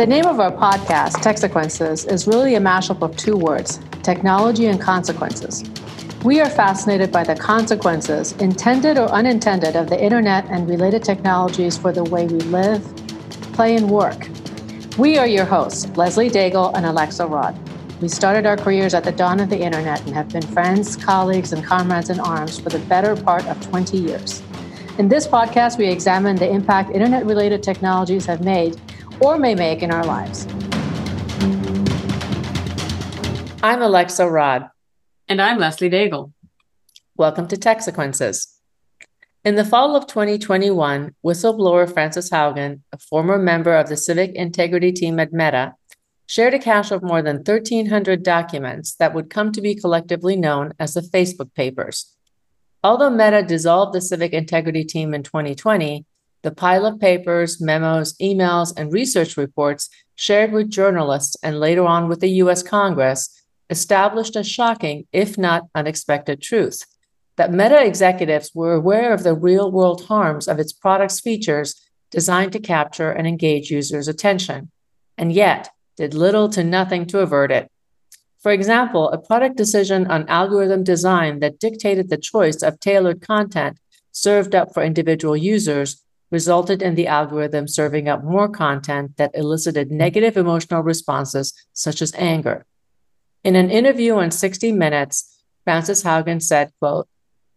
The name of our podcast, Techsequences, is really a mashup of two words technology and consequences. We are fascinated by the consequences, intended or unintended, of the internet and related technologies for the way we live, play, and work. We are your hosts, Leslie Daigle and Alexa Raad. We started our careers at the dawn of the internet and have been friends, colleagues, and comrades in arms for the better part of 20 years. In this podcast, we examine the impact internet related technologies have made or may make in our lives. I'm Alexa Raad. And I'm Leslie Daigle. Welcome to Tech Sequences. In the fall of 2021, whistleblower Frances Haugen, a former member of the civic integrity team at Meta, shared a cache of more than 1,300 documents that would come to be collectively known as the Facebook Papers. Although Meta dissolved the civic integrity team in 2020, the pile of papers, memos, emails, and research reports shared with journalists and later on with the US Congress established a shocking, if not unexpected, truth that Meta executives were aware of the real world harms of its product's features designed to capture and engage users' attention, and yet did little to nothing to avert it. For example, a product decision on algorithm design that dictated the choice of tailored content served up for individual users resulted in the algorithm serving up more content that elicited negative emotional responses such as anger. In an interview on 60 Minutes, Frances Haugen said, quote,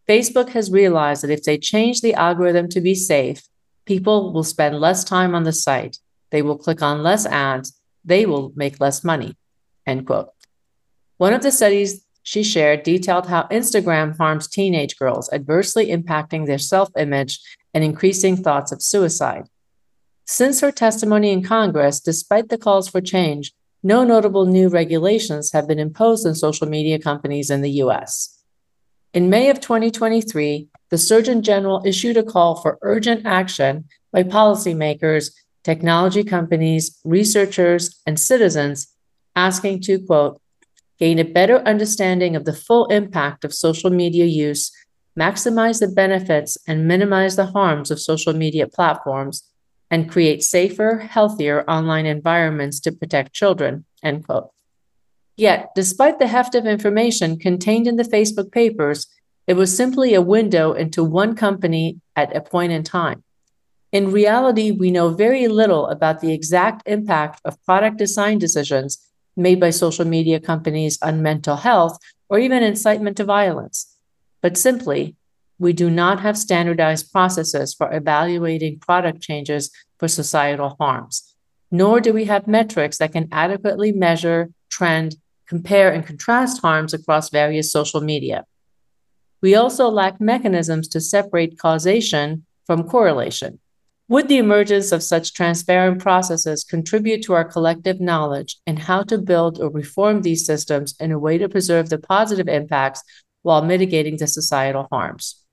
Facebook has realized that if they change the algorithm to be safe, people will spend less time on the site. They will click on less ads. They will make less money. End quote. One of the studies she shared detailed how Instagram harms teenage girls, adversely impacting their self image and increasing thoughts of suicide. Since her testimony in Congress, despite the calls for change, no notable new regulations have been imposed on social media companies in the US. In May of 2023, the Surgeon General issued a call for urgent action by policymakers, technology companies, researchers, and citizens asking to, quote, gain a better understanding of the full impact of social media use maximize the benefits and minimize the harms of social media platforms, and create safer, healthier online environments to protect children. End quote. Yet, despite the heft of information contained in the Facebook papers, it was simply a window into one company at a point in time. In reality, we know very little about the exact impact of product design decisions made by social media companies on mental health or even incitement to violence. But simply, we do not have standardized processes for evaluating product changes for societal harms, nor do we have metrics that can adequately measure, trend, compare, and contrast harms across various social media. We also lack mechanisms to separate causation from correlation. Would the emergence of such transparent processes contribute to our collective knowledge in how to build or reform these systems in a way to preserve the positive impacts while mitigating the societal harms.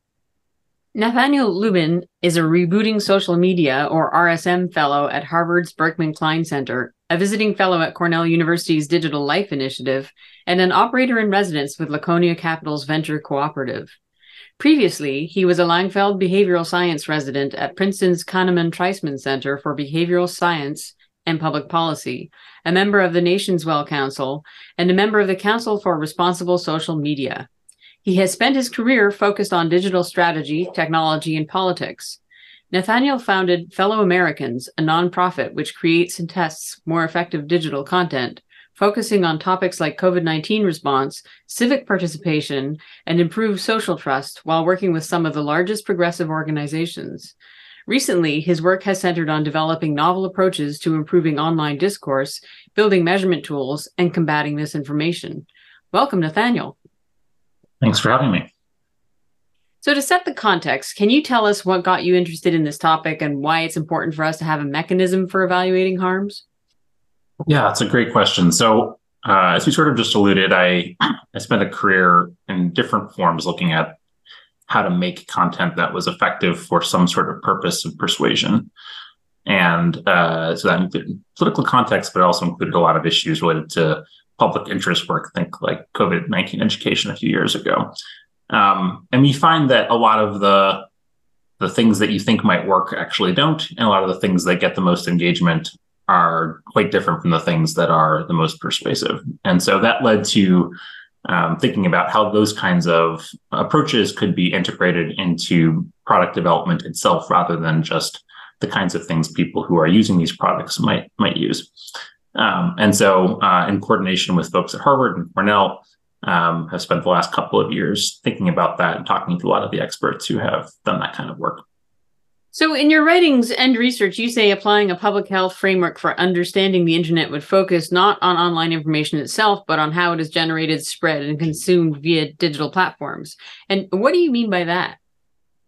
Nathaniel Lubin is a rebooting social media or RSM fellow at Harvard's Berkman Klein Center, a visiting fellow at Cornell University's Digital Life Initiative, and an operator in residence with Laconia Capital's Venture Cooperative. Previously, he was a Langfeld Behavioral Science resident at Princeton's Kahneman Treisman Center for Behavioral Science and Public Policy, a member of the NationSwell Council, and a member of the Council for Responsible Social Media. He has spent his career focused on digital strategy, technology, and politics. Nathaniel founded Fellow Americans, a nonprofit which creates and tests more effective digital content, focusing on topics like COVID 19 response, civic participation, and improved social trust while working with some of the largest progressive organizations. Recently, his work has centered on developing novel approaches to improving online discourse, building measurement tools, and combating misinformation. Welcome, Nathaniel. Thanks for having me. So, to set the context, can you tell us what got you interested in this topic and why it's important for us to have a mechanism for evaluating harms? Yeah, it's a great question. So, uh, as we sort of just alluded, I I spent a career in different forms looking at how to make content that was effective for some sort of purpose of persuasion. And uh, so that included political context, but it also included a lot of issues related to public interest work, think like COVID 19 education a few years ago. Um, and we find that a lot of the the things that you think might work actually don't, and a lot of the things that get the most engagement are quite different from the things that are the most persuasive. And so that led to um, thinking about how those kinds of approaches could be integrated into product development itself rather than just the kinds of things people who are using these products might might use. Um, and so, uh, in coordination with folks at Harvard and Cornell, um, have spent the last couple of years thinking about that and talking to a lot of the experts who have done that kind of work. So, in your writings and research, you say applying a public health framework for understanding the internet would focus not on online information itself, but on how it is generated, spread, and consumed via digital platforms. And what do you mean by that?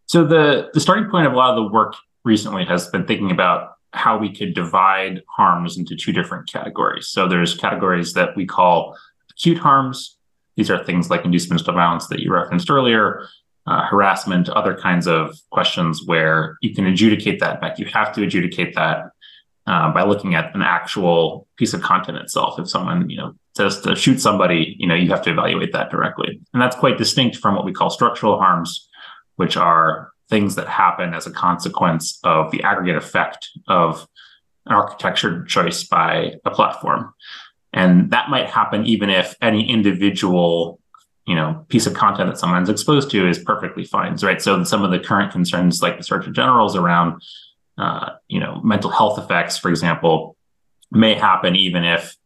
So, the, the starting point of a lot of the work recently has been thinking about how we could divide harms into two different categories. So, there's categories that we call acute harms, these are things like inducement to violence that you referenced earlier, uh, harassment, other kinds of questions where you can adjudicate that. back. you have to adjudicate that uh, by looking at an actual piece of content itself. If someone, you know, says to shoot somebody, you know, you have to evaluate that directly. And that's quite distinct from what we call structural harms, which are things that happen as a consequence of the aggregate effect of an architecture choice by a platform. And that might happen even if any individual, you know, piece of content that someone's exposed to is perfectly fine, right? So some of the current concerns, like the Surgeon General's around, uh, you know, mental health effects, for example, may happen even if,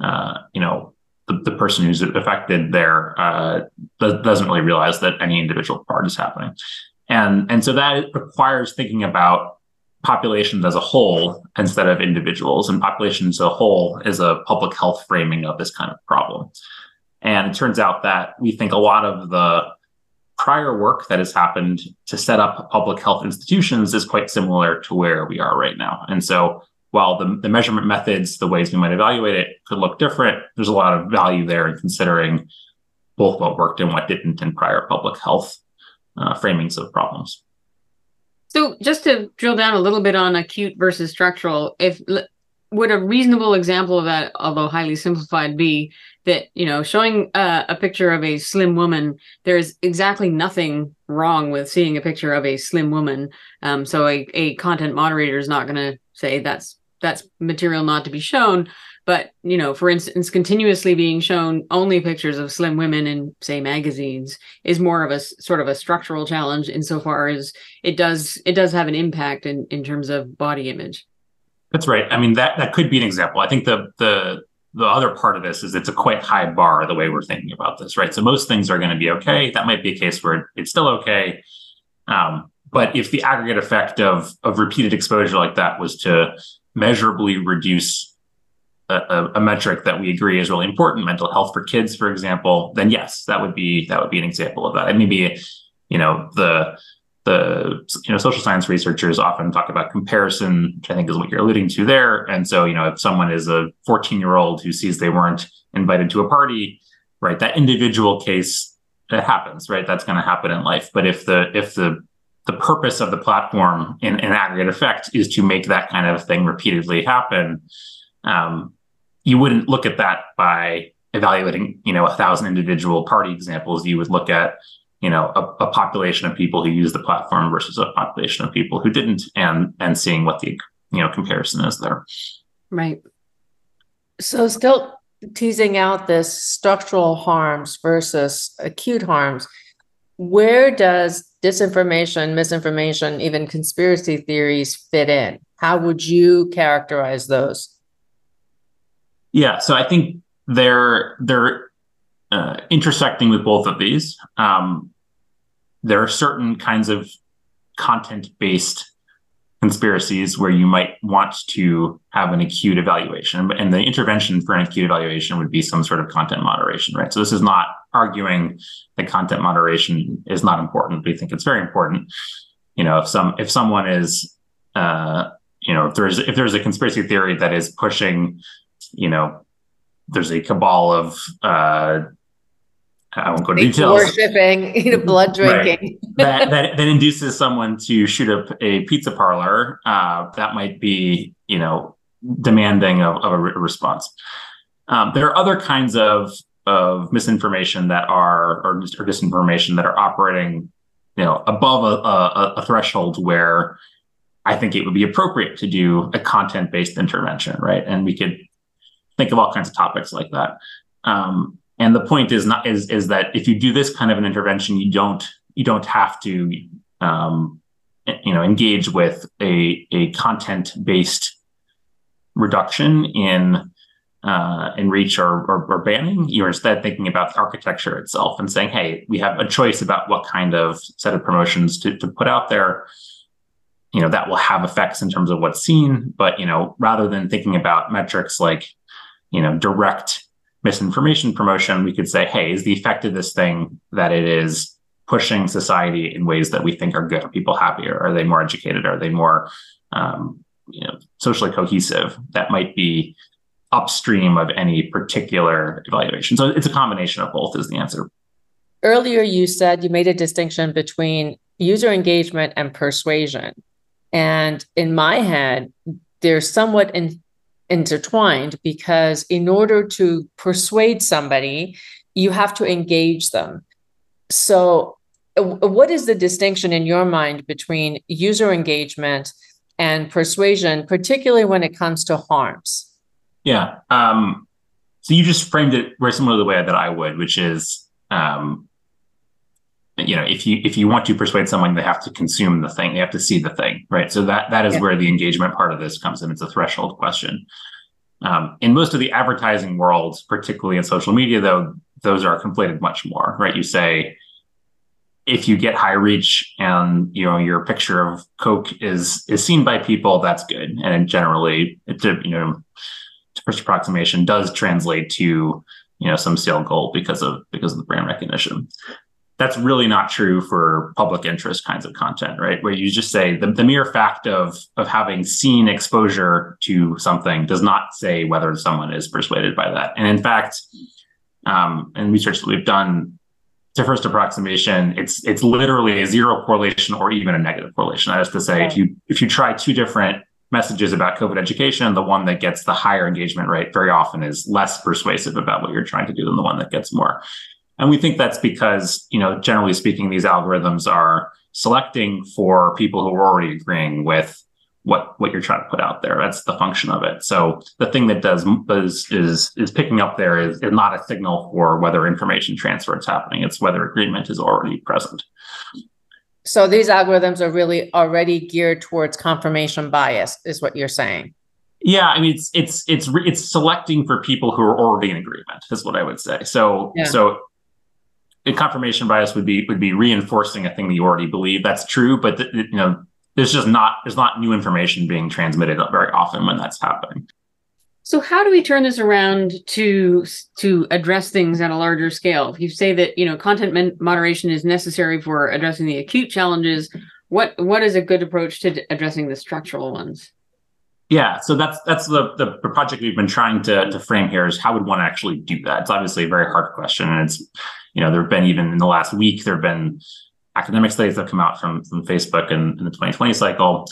uh, you know, the, the person who's affected there uh, doesn't really realize that any individual part is happening. And, and so that requires thinking about populations as a whole instead of individuals. And populations as a whole is a public health framing of this kind of problem. And it turns out that we think a lot of the prior work that has happened to set up public health institutions is quite similar to where we are right now. And so while the, the measurement methods, the ways we might evaluate it could look different, there's a lot of value there in considering both what worked and what didn't in prior public health uh, framings of problems. So just to drill down a little bit on acute versus structural, if would a reasonable example of that, although highly simplified, be that you know showing uh, a picture of a slim woman, there's exactly nothing wrong with seeing a picture of a slim woman. Um, so a, a content moderator is not going to say that's that's material not to be shown. But you know, for instance, continuously being shown only pictures of slim women in say magazines is more of a sort of a structural challenge insofar as it does it does have an impact in in terms of body image. That's right. I mean that that could be an example. I think the the the other part of this is it's a quite high bar the way we're thinking about this, right? So most things are going to be okay. That might be a case where it's still okay. Um, but if the aggregate effect of of repeated exposure like that was to measurably reduce a, a, metric that we agree is really important, mental health for kids, for example, then yes, that would be that would be an example of that. And maybe, you know, the the you know social science researchers often talk about comparison, which I think is what you're alluding to there. And so, you know, if someone is a 14 year old who sees they weren't invited to a party, right, that individual case that happens, right? That's going to happen in life. But if the if the the purpose of the platform in, in aggregate effect is to make that kind of thing repeatedly happen, um, you wouldn't look at that by evaluating, you know, a thousand individual party examples. You would look at, you know, a, a, population of people who use the platform versus a population of people who didn't, and and seeing what the you know comparison is there. Right. So still teasing out this structural harms versus acute harms. Where does disinformation, misinformation, even conspiracy theories fit in? How would you characterize those? Yeah, so I think they're they're uh, intersecting with both of these. Um, there are certain kinds of content based conspiracies where you might want to have an acute evaluation, and the intervention for an acute evaluation would be some sort of content moderation, right? So this is not arguing that content moderation is not important. We think it's very important. You know, if some if someone is uh, you know if there's if there's a conspiracy theory that is pushing you know, there's a cabal of uh, I won't go into details. Worshipping, blood drinking. Right. that, that that induces someone to shoot up a pizza parlor. Uh, that might be, you know, demanding of, of a, re- response. Um, there are other kinds of of misinformation that are or, or disinformation that are operating, you know, above a, a, a threshold where I think it would be appropriate to do a content based intervention, right? And we could think of all kinds of topics like that. Um, and the point is not is is that if you do this kind of an intervention, you don't you don't have to um, you know engage with a a content based reduction in uh, in reach or, or, or, banning. You're instead thinking about the architecture itself and saying, hey, we have a choice about what kind of set of promotions to, to put out there. You know, that will have effects in terms of what's seen. But, you know, rather than thinking about metrics like, you know, direct misinformation promotion, we could say, hey, is the effect of this thing that it is pushing society in ways that we think are good? Are people happier? Are they more educated? Are they more, um, you know, socially cohesive? That might be upstream of any particular evaluation. So it's a combination of both, is the answer. Earlier, you said you made a distinction between user engagement and persuasion. And in my head, they're somewhat in, intertwined because in order to persuade somebody, you have to engage them. So, what is the distinction in your mind between user engagement and persuasion, particularly when it comes to harms? Yeah. Um, so you just framed it very similar to the way that I would, which is, um, you know, if you if you want to persuade someone, they have to consume the thing, they have to see the thing, right? So that that is yeah. where the engagement part of this comes in. It's a threshold question. Um, in most of the advertising world, particularly in social media, though, those are conflated much more, right? You say, if you get high reach and you know your picture of Coke is is seen by people, that's good, and generally, it, you know to first approximation does translate to you know some sale goal because of because of the brand recognition that's really not true for public interest kinds of content right? Where you just say the, the mere fact of of having seen exposure to something does not say whether someone is persuaded by that. And in fact um, in research that we've done to first approximation it's it's literally a zero correlation or even a negative correlation. That is to say if you if you try two different messages about COVID education, the one that gets the higher engagement rate very often is less persuasive about what you're trying to do than the one that gets more. And we think that's because, you know, generally speaking, these algorithms are selecting for people who are already agreeing with what what you're trying to put out there. That's the function of it. So the thing that does is is is picking up there is, is not a signal for whether information transfer is happening. It's whether agreement is already present. So these algorithms are really already geared towards confirmation bias, is what you're saying. Yeah, I mean it's it's it's it's selecting for people who are already in agreement. Is what I would say. So yeah. so confirmation bias would be would be reinforcing a thing that you already believe. That's true, but you know there's just not there's not new information being transmitted very often when that's happening. So how do we turn this around to to address things at a larger scale? If you say that you know content moderation is necessary for addressing the acute challenges, what what is a good approach to addressing the structural ones? Yeah, so that's that's the, the, the project we've been trying to to frame here is how would one actually do that? It's obviously a very hard question, and it's you know there have been even in the last week there have been academic studies that have come out from from Facebook in, in the 2020 cycle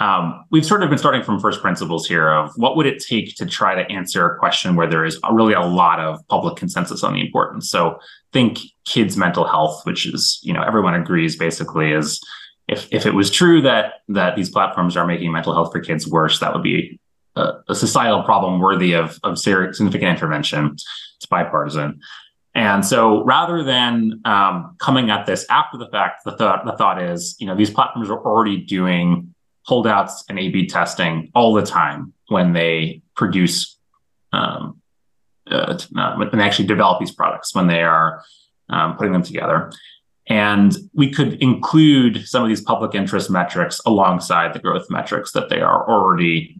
um, we've sort of been starting from first principles here of what would it take to try to answer a question where there is really a lot of public consensus on the importance. So think kids' mental health, which is you know everyone agrees basically is if if it was true that that these platforms are making mental health for kids worse, that would be a, a societal problem worthy of of significant intervention. It's bipartisan. And so rather than um, coming at this after the fact, the thought the thought is, you know, these platforms are already doing holdouts and A/B testing all the time when they produce, um, uh, when they actually develop these products when they are um, putting them together. And we could include some of these public interest metrics alongside the growth metrics that they are already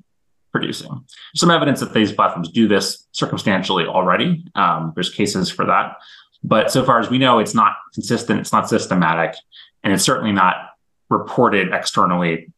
producing. Some evidence that these platforms do this circumstantially already. Um, there's cases for that. But so far as we know, it's not consistent, it's not systematic, and it's certainly not reported externally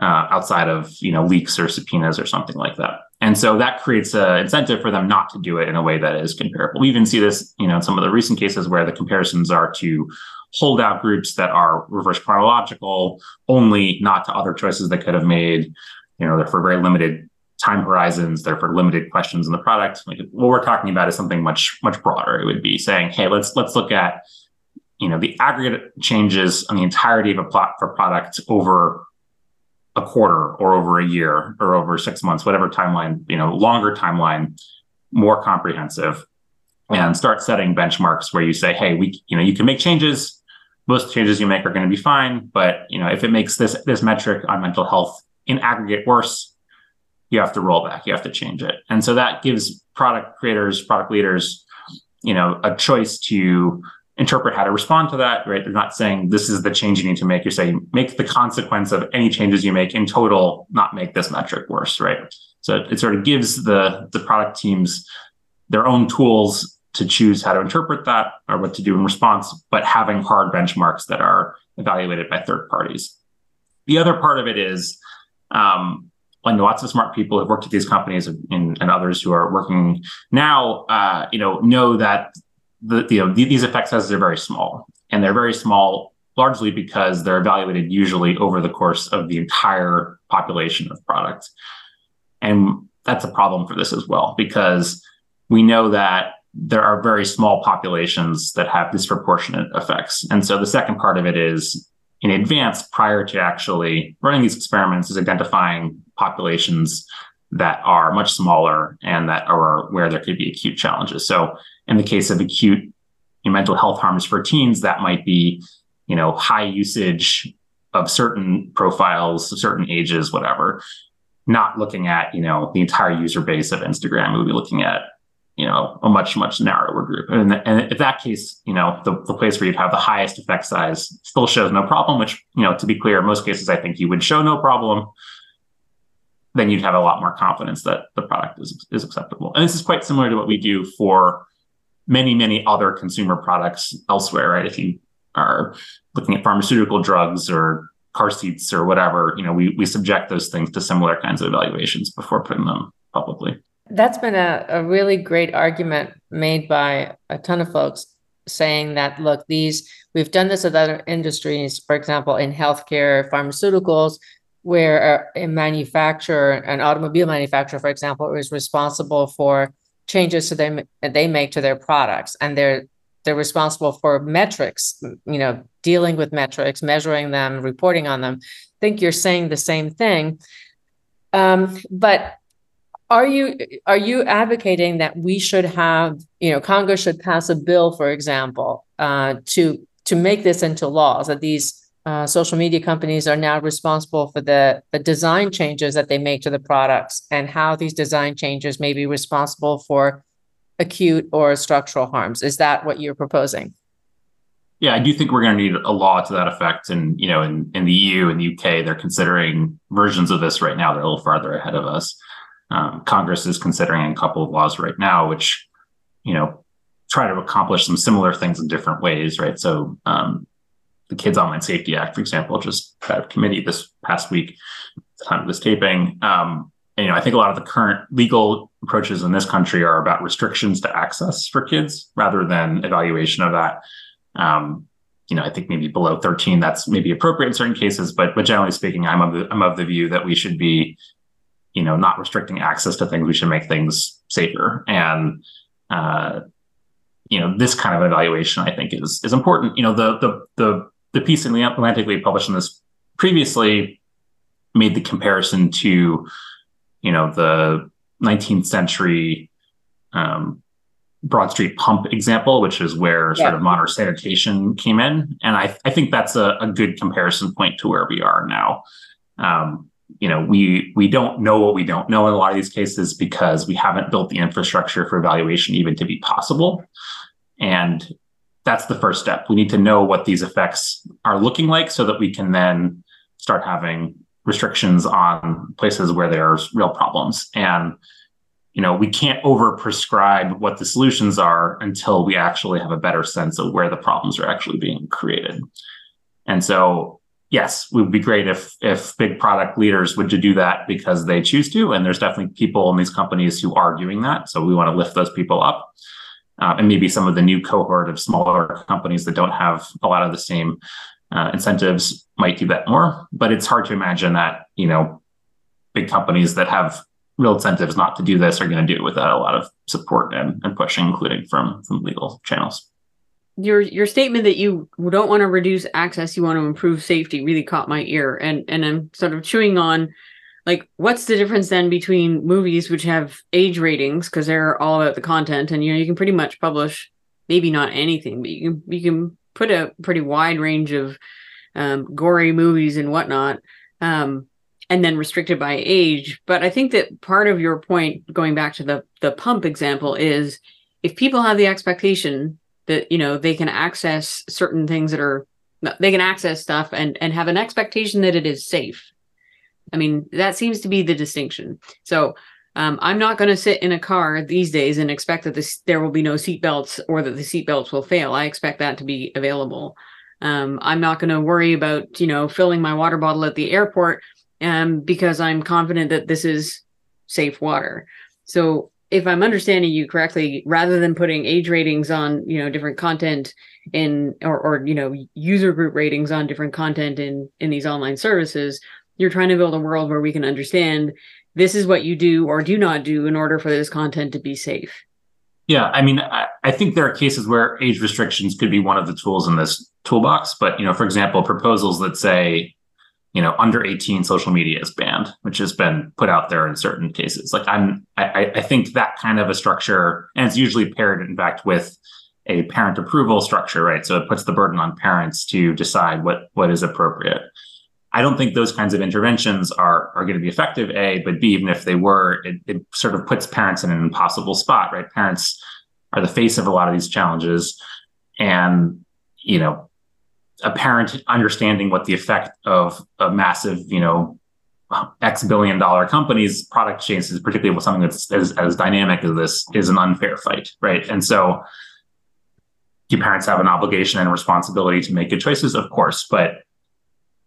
uh, outside of you know leaks or subpoenas or something like that. And so that creates an incentive for them not to do it in a way that is comparable. We even see this, you know, in some of the recent cases where the comparisons are to holdout groups that are reverse chronological only, not to other choices they could have made. You know, they're for very limited time horizons. They're for limited questions in the product. Like what we're talking about is something much much broader. It would be saying, hey, let's let's look at you know the aggregate changes on the entirety of a plot for product over a quarter or over a year or over six months, whatever timeline, you know, longer timeline, more comprehensive, and start setting benchmarks where you say, hey, we, you know, you can make changes. Most changes you make are going to be fine, but you know, if it makes this this metric on mental health in aggregate worse, you have to roll back. You have to change it, and so that gives product creators, product leaders, you know, a choice to interpret how to respond to that, right? They're not saying this is the change you need to make. You're saying make the consequence of any changes you make in total, not make this metric worse, right? So it sort of gives the the product teams their own tools to choose how to interpret that or what to do in response, but having hard benchmarks that are evaluated by third parties. The other part of it is, um, and lots of smart people who've worked at these companies and, and others who are working now, uh, you know, know that the, you know, these effect sizes are very small, and they're very small largely because they're evaluated usually over the course of the entire population of products, And that's a problem for this as well, because we know that there are very small populations that have disproportionate effects. And so the second part of it is in advance, prior to actually running these experiments, is identifying populations that are much smaller and that are where there could be acute challenges. So in the case of acute mental health harms for teens, that might be, you know, high usage of certain profiles, certain ages, whatever. Not looking at, you know, the entire user base of Instagram. We'll be looking at, you know, a much, much narrower group. And, and if that case, you know, the, the place where you'd have the highest effect size still shows no problem, which, you know, to be clear, in most cases, I think you would show no problem then you'd have a lot more confidence that the product is, is acceptable. And this is quite similar to what we do for many, many other consumer products elsewhere, right? If you are looking at pharmaceutical drugs or car seats or whatever, you know, we, we subject those things to similar kinds of evaluations before putting them publicly. That's been a, a really great argument made by a ton of folks saying that, look, these, we've done this with other industries, for example, in healthcare, pharmaceuticals, where a manufacturer, an automobile manufacturer, for example, is responsible for changes to them they make to their products. And they're they're responsible for metrics you know dealing with metrics measuring them reporting on them. I think you're saying the same thing. Um, but are you are you advocating that we should have you know congress should pass a bill for example uh, to to make this into laws that these uh, social media companies are now responsible for the, the design changes that they make to the products and how these design changes may be responsible for acute or structural harms. Is that what you're proposing? Yeah, I do think we're going to need a law to that effect. And you know, in, in the EU and the UK, they're considering versions of this right now. They're a little farther ahead of us. Um, Congress is considering a couple of laws right now, which you know try to accomplish some similar things in different ways, right? So um, the Kids Online Safety Act, for example, just out of committee this past week, the time of this taping. Um, and, you know, I think a lot of the current legal approaches in this country are about restrictions to access for kids rather than evaluation of that. Um, you know, I think maybe below 13, that's maybe appropriate in certain cases, but but generally speaking, I'm of the I'm of the view that we should be, you know, not restricting access to things. We should make things safer. And uh, you know, this kind of evaluation I think is is important. You know, the the the the piece in the Atlantic we published on this previously made the comparison to, you know, the 19th century um, Broad Street pump example, which is where yeah. sort of modern sanitation came in. And I, I think that's a, a, good comparison point to where we are now. Um, you know, we we don't know what we don't know in a lot of these cases because we haven't built the infrastructure for evaluation even to be possible. And that's the first step. We need to know what these effects are looking like so that we can then start having restrictions on places where there's real problems. And you know, we can't over prescribe what the solutions are until we actually have a better sense of where the problems are actually being created. And so, yes, it would be great if if big product leaders would do that because they choose to. And there's definitely people in these companies who are doing that. So we want to lift those people up uh, and maybe some of the new cohort of smaller companies that don't have a lot of the same uh, incentives might do that more. But it's hard to imagine that you know big companies that have real incentives not to do this are going to do it without a lot of support and, and pushing, including from from legal channels. Your your statement that you don't want to reduce access, you want to improve safety, really caught my ear, and and I'm sort of chewing on like what's the difference then between movies which have age ratings because they're all about the content and you know you can pretty much publish maybe not anything but you can you can put a pretty wide range of um, gory movies and whatnot um, and then restricted by age. But i think that part of your point going back to the the pump example is if people have the expectation that you know they can access certain things that are they can access stuff and and have an expectation that it is safe I mean, that seems to be the distinction. So um, I'm not going to sit in a car these days and expect that this, there will be no seatbelts or that the seatbelts will fail. I expect that to be available. Um, I'm not going to worry about, you know, filling my water bottle at the airport um, because I'm confident that this is safe water. So if I'm understanding you correctly, rather than putting age ratings on, you know, different content in or, or you know, user group ratings on different content in in these online services, you're trying to build a world where we can understand this is what you do or do not do in order for this content to be safe. Yeah, I mean, I, I, think there are cases where age restrictions could be one of the tools in this toolbox. But you know, for example, proposals that say, you know, under 18 social media is banned, which has been put out there in certain cases. Like I'm, I, I think that kind of a structure, and it's usually paired, in fact, with a parent approval structure, right? So it puts the burden on parents to decide what what is appropriate. I don't think those kinds of interventions are are going to be effective. A, but B, even if they were, it, it sort of puts parents in an impossible spot, right? Parents are the face of a lot of these challenges, and you know, a parent understanding what the effect of a massive, you know, X billion dollar company's product changes, particularly with something that's as, as dynamic as this, is an unfair fight, right? And so, do parents have an obligation and responsibility to make good choices? Of course, but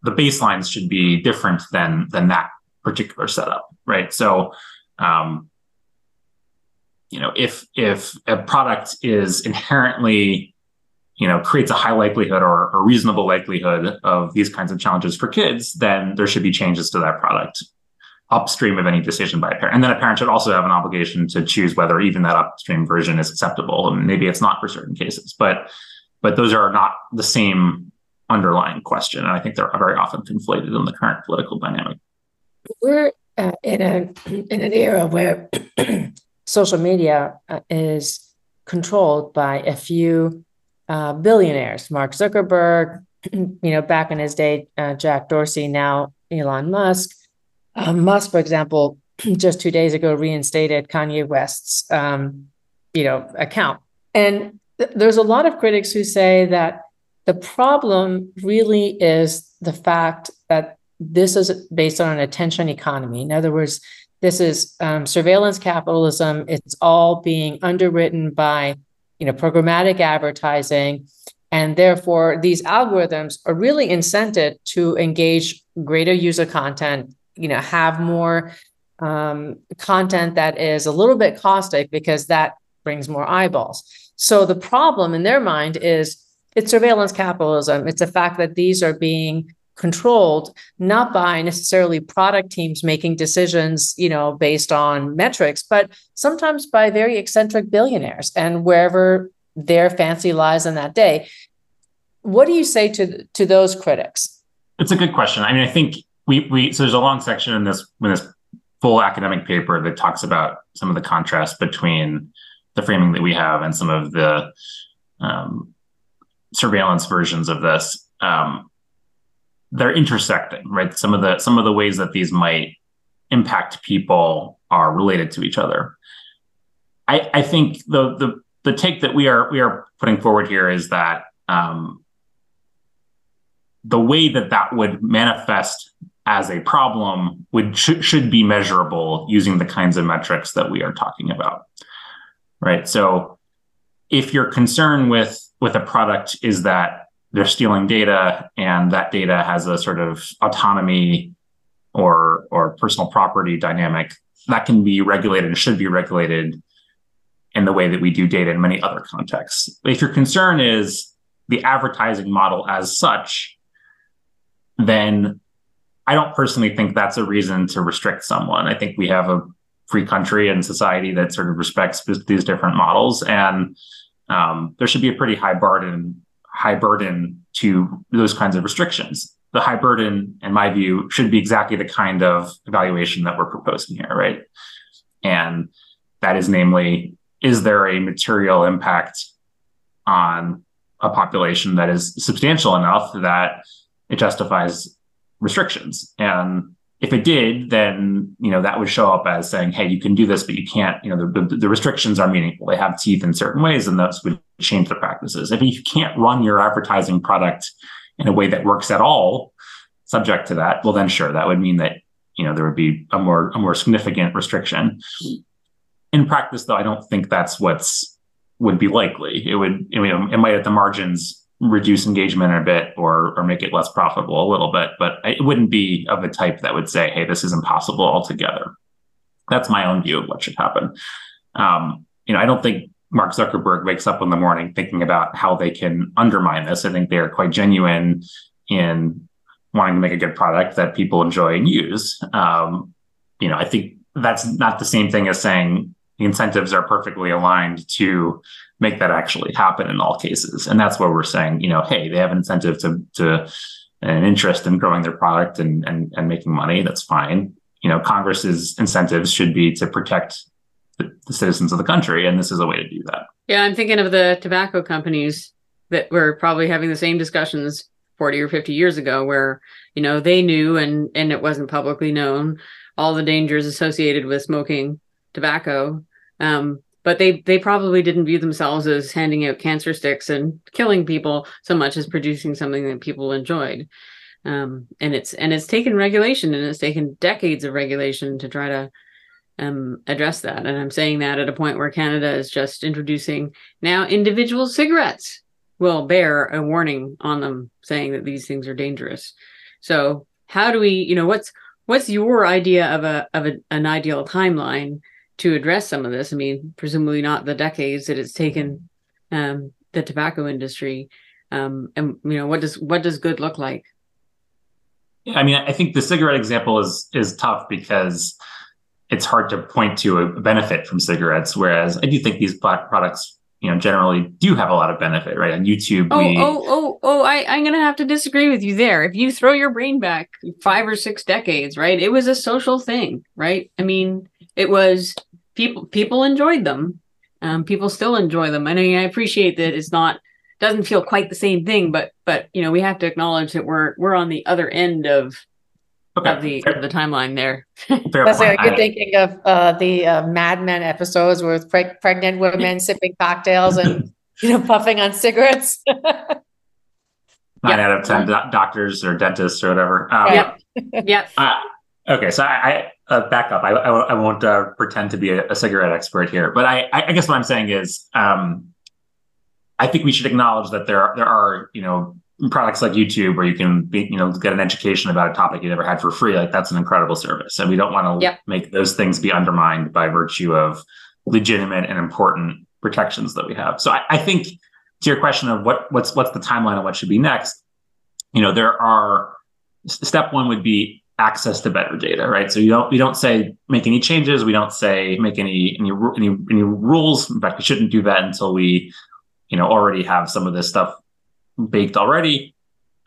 the baselines should be different than than that particular setup, right? So, um, you know, if if a product is inherently, you know, creates a high likelihood or a reasonable likelihood of these kinds of challenges for kids, then there should be changes to that product upstream of any decision by a parent. And then a parent should also have an obligation to choose whether even that upstream version is acceptable. And maybe it's not for certain cases, but but those are not the same underlying question. And I think they're very often conflated in the current political dynamic. We're uh, in a in an era where social media uh, is controlled by a few uh, billionaires. Mark Zuckerberg, you know, back in his day, uh, Jack Dorsey, now Elon Musk. Uh, Musk, for example, just two days ago reinstated Kanye West's, um, you know, account. And th- there's a lot of critics who say that the problem really is the fact that this is based on an attention economy. In other words, this is um, surveillance capitalism. It's all being underwritten by, you know, programmatic advertising, and therefore these algorithms are really incented to engage greater user content. You know, have more um, content that is a little bit caustic because that brings more eyeballs. So the problem in their mind is it's surveillance capitalism. It's the fact that these are being controlled not by necessarily product teams making decisions, you know, based on metrics, but sometimes by very eccentric billionaires and wherever their fancy lies on that day. What do you say to to those critics? It's a good question. I mean, I think we we so there's a long section in this in this full academic paper that talks about some of the contrast between the framing that we have and some of the um, surveillance versions of this, um, they're intersecting, right? Some of the some of the ways that these might impact people are related to each other. I, I think the the the take that we are we are putting forward here is that um, the way that that would manifest as a problem would sh- should be measurable using the kinds of metrics that we are talking about, right? So if your concern with with a product is that they're stealing data and that data has a sort of autonomy or or personal property dynamic that can be regulated and should be regulated in the way that we do data in many other contexts. If your concern is the advertising model as such, then I don't personally think that's a reason to restrict someone. I think we have a free country and society that sort of respects these different models. And um, there should be a pretty high burden high burden to those kinds of restrictions. The high burden, in my view, should be exactly the kind of evaluation that we're proposing here, right? And that is namely, is there a material impact on a population that is substantial enough that it justifies restrictions? And if it did, then you know that would show up as saying, "Hey, you can do this, but you can't." You know, the, the, restrictions are meaningful; they have teeth in certain ways, and those would change the practices. If you can't run your advertising product in a way that works at all, subject to that, well, then sure, that would mean that you know there would be a more a more significant restriction. In practice, though, I don't think that's what's would be likely. It would, you know, it might at the margins reduce engagement a bit or or make it less profitable a little bit, but it wouldn't be of a type that would say, "Hey, this is impossible altogether." That's my own view of what should happen. Um, you know, I don't think Mark Zuckerberg wakes up in the morning thinking about how they can undermine this. I think they are quite genuine in wanting to make a good product that people enjoy and use. Um, you know, I think that's not the same thing as saying the incentives are perfectly aligned to make that actually happen in all cases. And that's where we're saying, you know, hey, they have an incentive to to an interest in growing their product and and, and making money. That's fine. You know, Congress's incentives should be to protect the, the citizens of the country, and this is a way to do that. Yeah, I'm thinking of the tobacco companies that were probably having the same discussions 40 or 50 years ago where you know they knew and and it wasn't publicly known all the dangers associated with smoking tobacco um, but they they probably didn't view themselves as handing out cancer sticks and killing people so much as producing something that people enjoyed. Um, and it's and it's taken regulation and it's taken decades of regulation to try to um, address that. And i'm saying that at a point where canada is just introducing now individual cigarettes will bear a warning on them saying that these things are dangerous. So how do we you know what's what's your idea of a of a, an ideal timeline to address some of this. I mean, presumably not the decades that it's taken um, the tobacco industry. Um, and you know, what does what does good look like? Yeah, I mean, I think the cigarette example is is tough because it's hard to point to a benefit from cigarettes. Whereas I do think these products, you know, generally do have a lot of benefit, right? On YouTube, oh, we... oh, oh, oh, I, I'm gonna have to disagree with you there. If you throw your brain back five or six decades, right, it was a social thing, right? I mean, it was people people enjoyed them. Um, people still enjoy them. And I, mean, I appreciate that it's not doesn't feel quite the same thing, but but you know we have to acknowledge that we're we're on the other end of okay. of the of the timeline there. That's like, you're thinking of uh, the uh, Mad Men episodes with pre- pregnant women sipping cocktails and you know puffing on cigarettes. Nine out of ten do- doctors or dentists or whatever. Um, yep. Yep. Uh, okay, so I, uh, back up. I, I, I won't uh, pretend to be a, a, cigarette expert here, but I, I guess what I'm saying is, um, I think we should acknowledge that there are, there are, you know, products like YouTube where you can be, you know, get an education about a topic you never had for free. Like that's an incredible service, and we don't want to yep. make those things be undermined by virtue of legitimate and important protections that we have. So I, I think to your question of what what's what's the timeline of what should be next, you know, there are step one would be access to better data, right? So you don't we don't say make any changes, we don't say make any any any, any rules. In fact, we shouldn't do that until we, you know, already have some of this stuff baked already.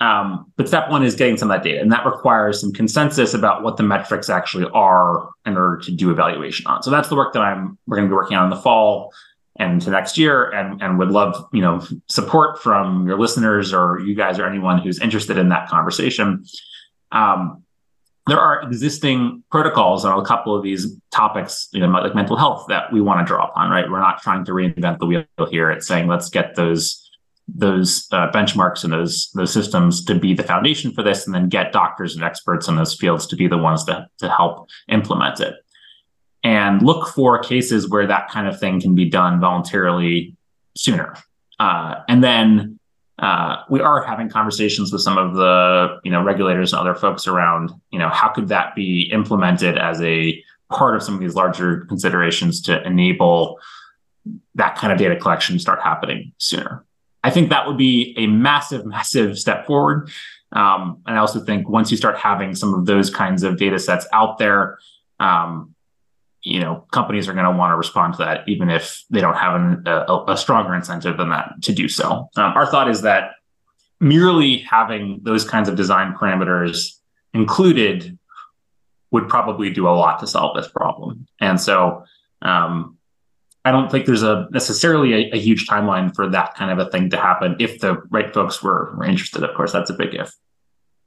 Um, but step one is getting some of that data, and that requires some consensus about what the metrics actually are in order to do evaluation on. So that's the work that I'm we're going to be working on in the fall and to next year, and and would love you know support from your listeners or you guys or anyone who's interested in that conversation. Um, there are existing protocols on a couple of these topics, you know, like mental health that we want to draw upon, right? We're not trying to reinvent the wheel here. It's saying let's get those those uh, benchmarks and those those systems to be the foundation for this, and then get doctors and experts in those fields to be the ones to to help implement it. And look for cases where that kind of thing can be done voluntarily sooner. Uh, and then uh, we are having conversations with some of the you know regulators and other folks around you know how could that be implemented as a part of some of these larger considerations to enable that kind of data collection start happening sooner. I think that would be a massive, massive step forward. Um, and I also think once you start having some of those kinds of data sets out there, um, you know companies are going to want to respond to that even if they don't have an, a, a, stronger incentive than that to do so um, our thought is that merely having those kinds of design parameters included would probably do a lot to solve this problem and so um, i don't think there's a necessarily a, a, huge timeline for that kind of a thing to happen if the right folks were, were interested of course that's a big if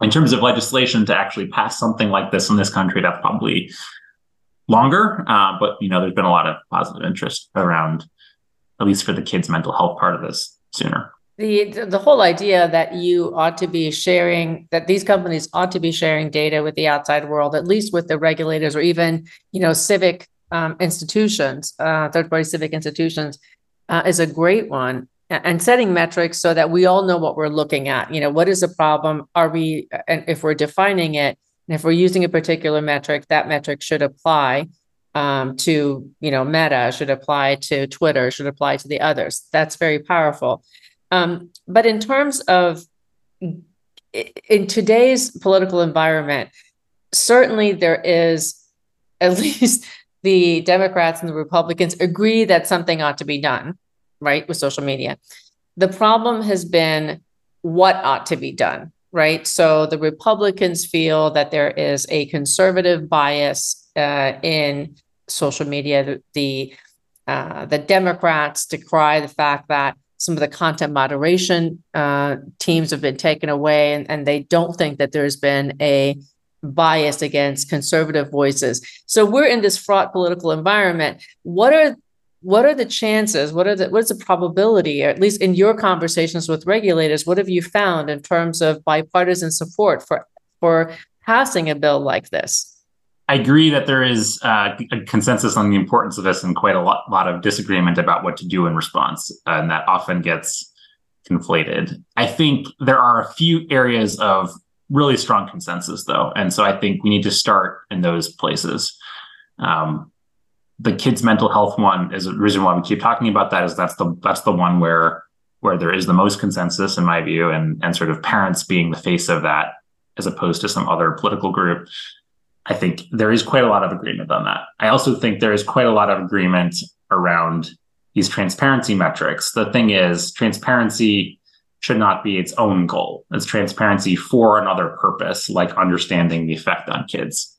in terms of legislation to actually pass something like this in this country that's probably longer. Uh, but you know, there's been a lot of positive interest around, at least for the kids' mental health part of this sooner. The the whole idea that you ought to be sharing that these companies ought to be sharing data with the outside world, at least with the regulators or even you know civic um, institutions, uh, third party civic institutions, uh, is a great one. And setting metrics so that we all know what we're looking at. You know, what is the problem? Are we, and if we're defining it, and if we're using a particular metric, that metric should apply um, to, you know, Meta, should apply to Twitter, should apply to the others. That's very powerful. Um, but in terms of in today's political environment, certainly there is at least the Democrats and the Republicans agree that something ought to be done, right, with social media. The problem has been what ought to be done right? So the Republicans feel that there is a conservative bias uh, in social media. The the, uh, the Democrats decry the fact that some of the content moderation uh, teams have been taken away, and, and they don't think that there's been a bias against conservative voices. So we're in this fraught political environment. What are what are the chances what are the what is the probability or at least in your conversations with regulators what have you found in terms of bipartisan support for for passing a bill like this I agree that there is uh, a consensus on the importance of this and quite a lot, lot of disagreement about what to do in response. And that often gets conflated. I think there are a few areas of really strong consensus, though. And so I think we need to start in those places. Um, the kids mental health one is the reason why we keep talking about that is that's the that's the one where where there is the most consensus in my view and and sort of parents being the face of that as opposed to some other political group i think there is quite a lot of agreement on that i also think there is quite a lot of agreement around these transparency metrics the thing is transparency should not be its own goal it's transparency for another purpose like understanding the effect on kids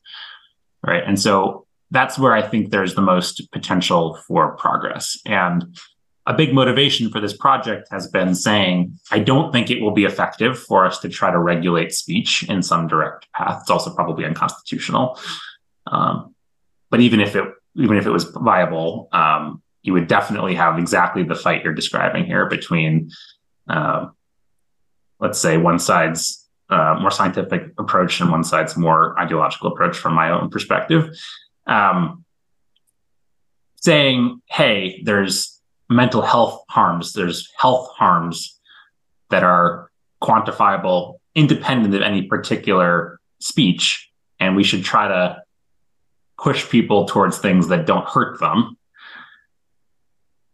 right and so that's where I think there's the most potential for progress. And a big motivation for this project has been saying, I don't think it will be effective for us to try to regulate speech in some direct path. It's also probably unconstitutional. Um, but even if it even if it was viable, um, you would definitely have exactly the fight you're describing here between, uh, let's say, one side's uh, more scientific approach and one side's more ideological approach from my own perspective um, saying, hey, there's mental health harms, there's health harms that are quantifiable independent of any particular speech. And we should try to push people towards things that don't hurt them.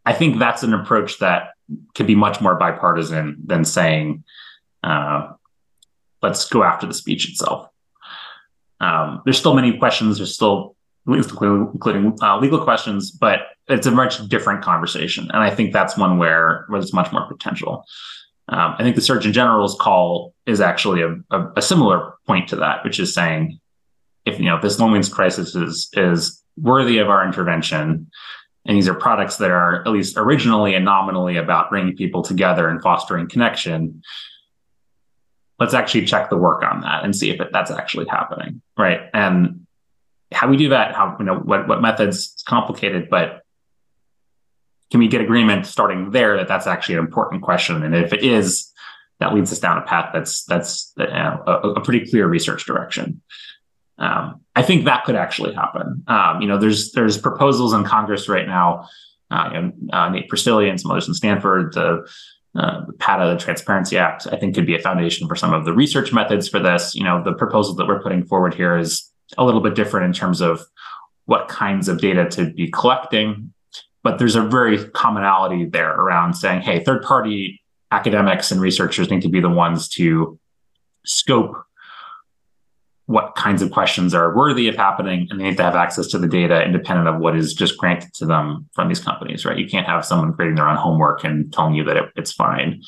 I think that's an approach that could be much more bipartisan than saying, uh, let's go after the speech itself. Um, there's still many questions. There's still including uh, legal questions, but it's a much different conversation. And I think that's one where, where there's much more potential. Um, I think the Surgeon General's call is actually a, a, a, similar point to that, which is saying, if you know this loneliness crisis is is worthy of our intervention, and these are products that are at least originally and nominally about bringing people together and fostering connection, let's actually check the work on that and see if it, that's actually happening, right? And how we do that, how you know what what methods, it's complicated, but can we get agreement starting there that that's actually an important question? And if it is, that leads us down a path that's that's you know, a, a, pretty clear research direction. Um, I think that could actually happen. Um, you know, there's there's proposals in Congress right now. Uh, and, uh, Nate Persily and some others in Stanford, the uh, the PATA, the Transparency Act, I think could be a foundation for some of the research methods for this. You know, the proposal that we're putting forward here is a little bit different in terms of what kinds of data to be collecting. But there's a very commonality there around saying, hey, third party academics and researchers need to be the ones to scope what kinds of questions are worthy of happening and they need to have access to the data independent of what is just granted to them from these companies right? You can't have someone creating their own homework and telling you that it, it's fine.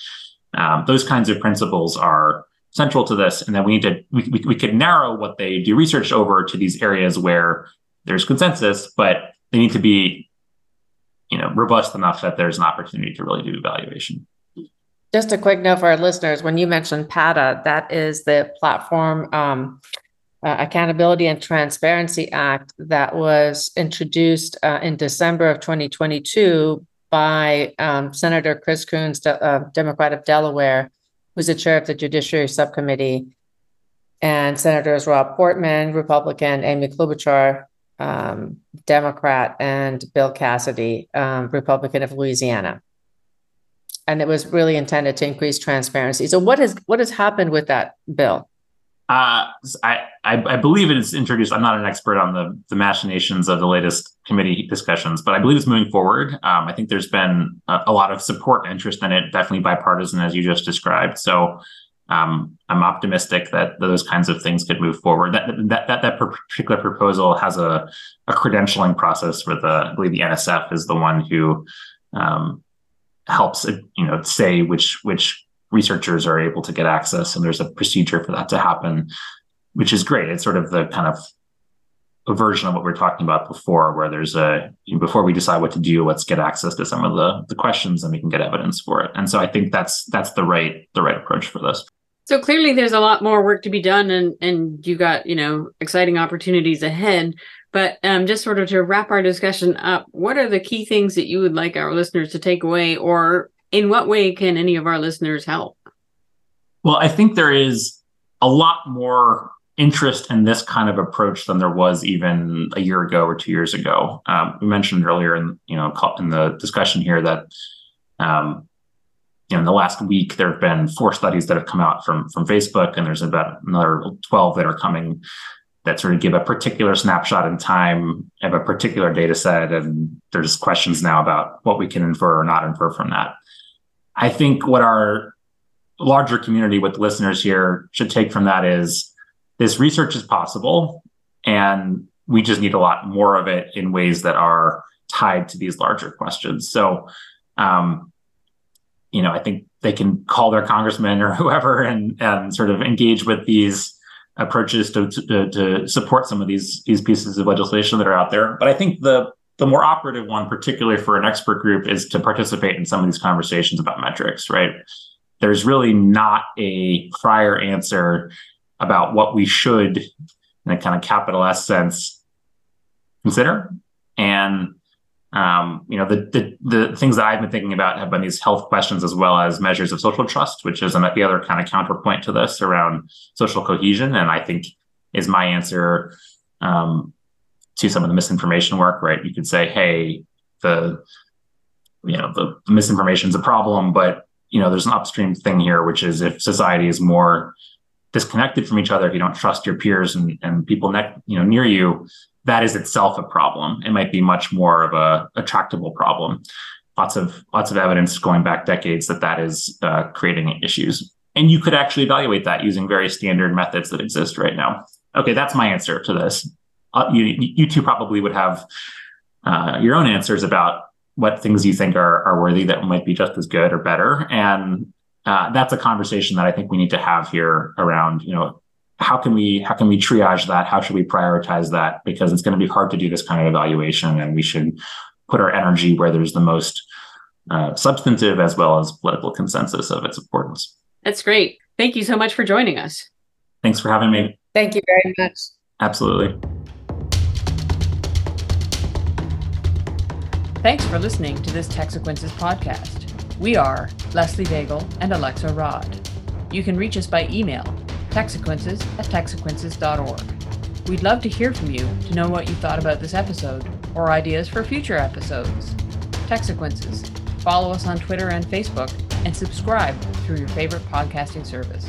Um, those kinds of principles are central to this and then we need to we, we, we could narrow what they do research over to these areas where there's consensus but they need to be you know robust enough that there's an opportunity to really do evaluation. Just a quick note for our listeners when you mentioned PATA, that is the platform um, uh, Accountability and Transparency Act that was introduced uh, in December of 2022 by um, Senator Chris Coons, uh, Democrat of Delaware, who's the chair of the Judiciary Subcommittee, and Senators Rob Portman, Republican, Amy Klobuchar, um, Democrat, and Bill Cassidy, um, Republican of Louisiana. And it was really intended to increase transparency. So, what has what has happened with that bill? Uh, I, I, I believe it is introduced. I'm not an expert on the the machinations of the latest committee discussions, but I believe it's moving forward. Um, I think there's been a, a, lot of support and interest in it, definitely bipartisan, as you just described. So um, I'm optimistic that those kinds of things could move forward. That that that, that particular proposal has a, a credentialing process where the I believe the NSF is the one who um, helps you know say which which researchers are able to get access and there's a procedure for that to happen which is great. It's sort of the kind of a version of what we are talking about before where there's a before we decide what to do let's get access to some of the the questions and we can get evidence for it. And so i think that's that's the right the right approach for this. So clearly there's a lot more work to be done and and you got you know exciting opportunities ahead. But um, just sort of to wrap our discussion up what are the key things that you would like our listeners to take away or in what way can any of our listeners help? Well, I think there is a lot more interest in this kind of approach than there was even a year ago or two years ago. Um, we mentioned earlier in you know in the discussion here that um, you know in the last week there have been four studies that have come out from from Facebook, and there's about another twelve that are coming that sort of give a particular snapshot in time of a particular data set, and there's questions now about what we can infer or not infer from that. I think what our larger community with listeners here should take from that is this research is possible and we just need a lot more of it in ways that are tied to these larger questions. So, um, you know, I think they can call their congressman or whoever and and sort of engage with these approaches to, to, to support some of these these pieces of legislation that are out there. But I think the the more operative one, particularly for an expert group, is to participate in some of these conversations about metrics, right? There's really not a prior answer about what we should, in a kind of capital S sense, consider. And um, you know, the, the the things that I've been thinking about have been these health questions as well as measures of social trust, which is the other kind of counterpoint to this around social cohesion. And I think is my answer um, to some of the misinformation work, right? You could say, hey, the you know the, the misinformation is a problem, but you know there's an upstream thing here, which is if society is more disconnected from each other, if you don't trust your peers and, and people ne- you know near you, that is itself a problem. It might be much more of a, tractable problem. Lots of lots of evidence going back decades that that is uh, creating issues, and you could actually evaluate that using very standard methods that exist right now. Okay, that's my answer to this uh, you you two probably would have uh, your own answers about what things you think are are worthy that might be just as good or better, and uh, that's a conversation that I think we need to have here around you know how can we how can we triage that? How should we prioritize that? Because it's going to be hard to do this kind of evaluation and we should put our energy where there's the most uh, substantive as well as political consensus of its importance. That's great. Thank you so much for joining us. Thanks for having me. Thank you very much. Absolutely Thanks for listening to this Techsequences podcast. We are Leslie Daigle and Alexa Raad. You can reach us by email, techsequences at techsequences.org. We'd love to hear from you to know what you thought about this episode or ideas for future episodes. Techsequences. Follow us on Twitter and Facebook and subscribe through your favorite podcasting service.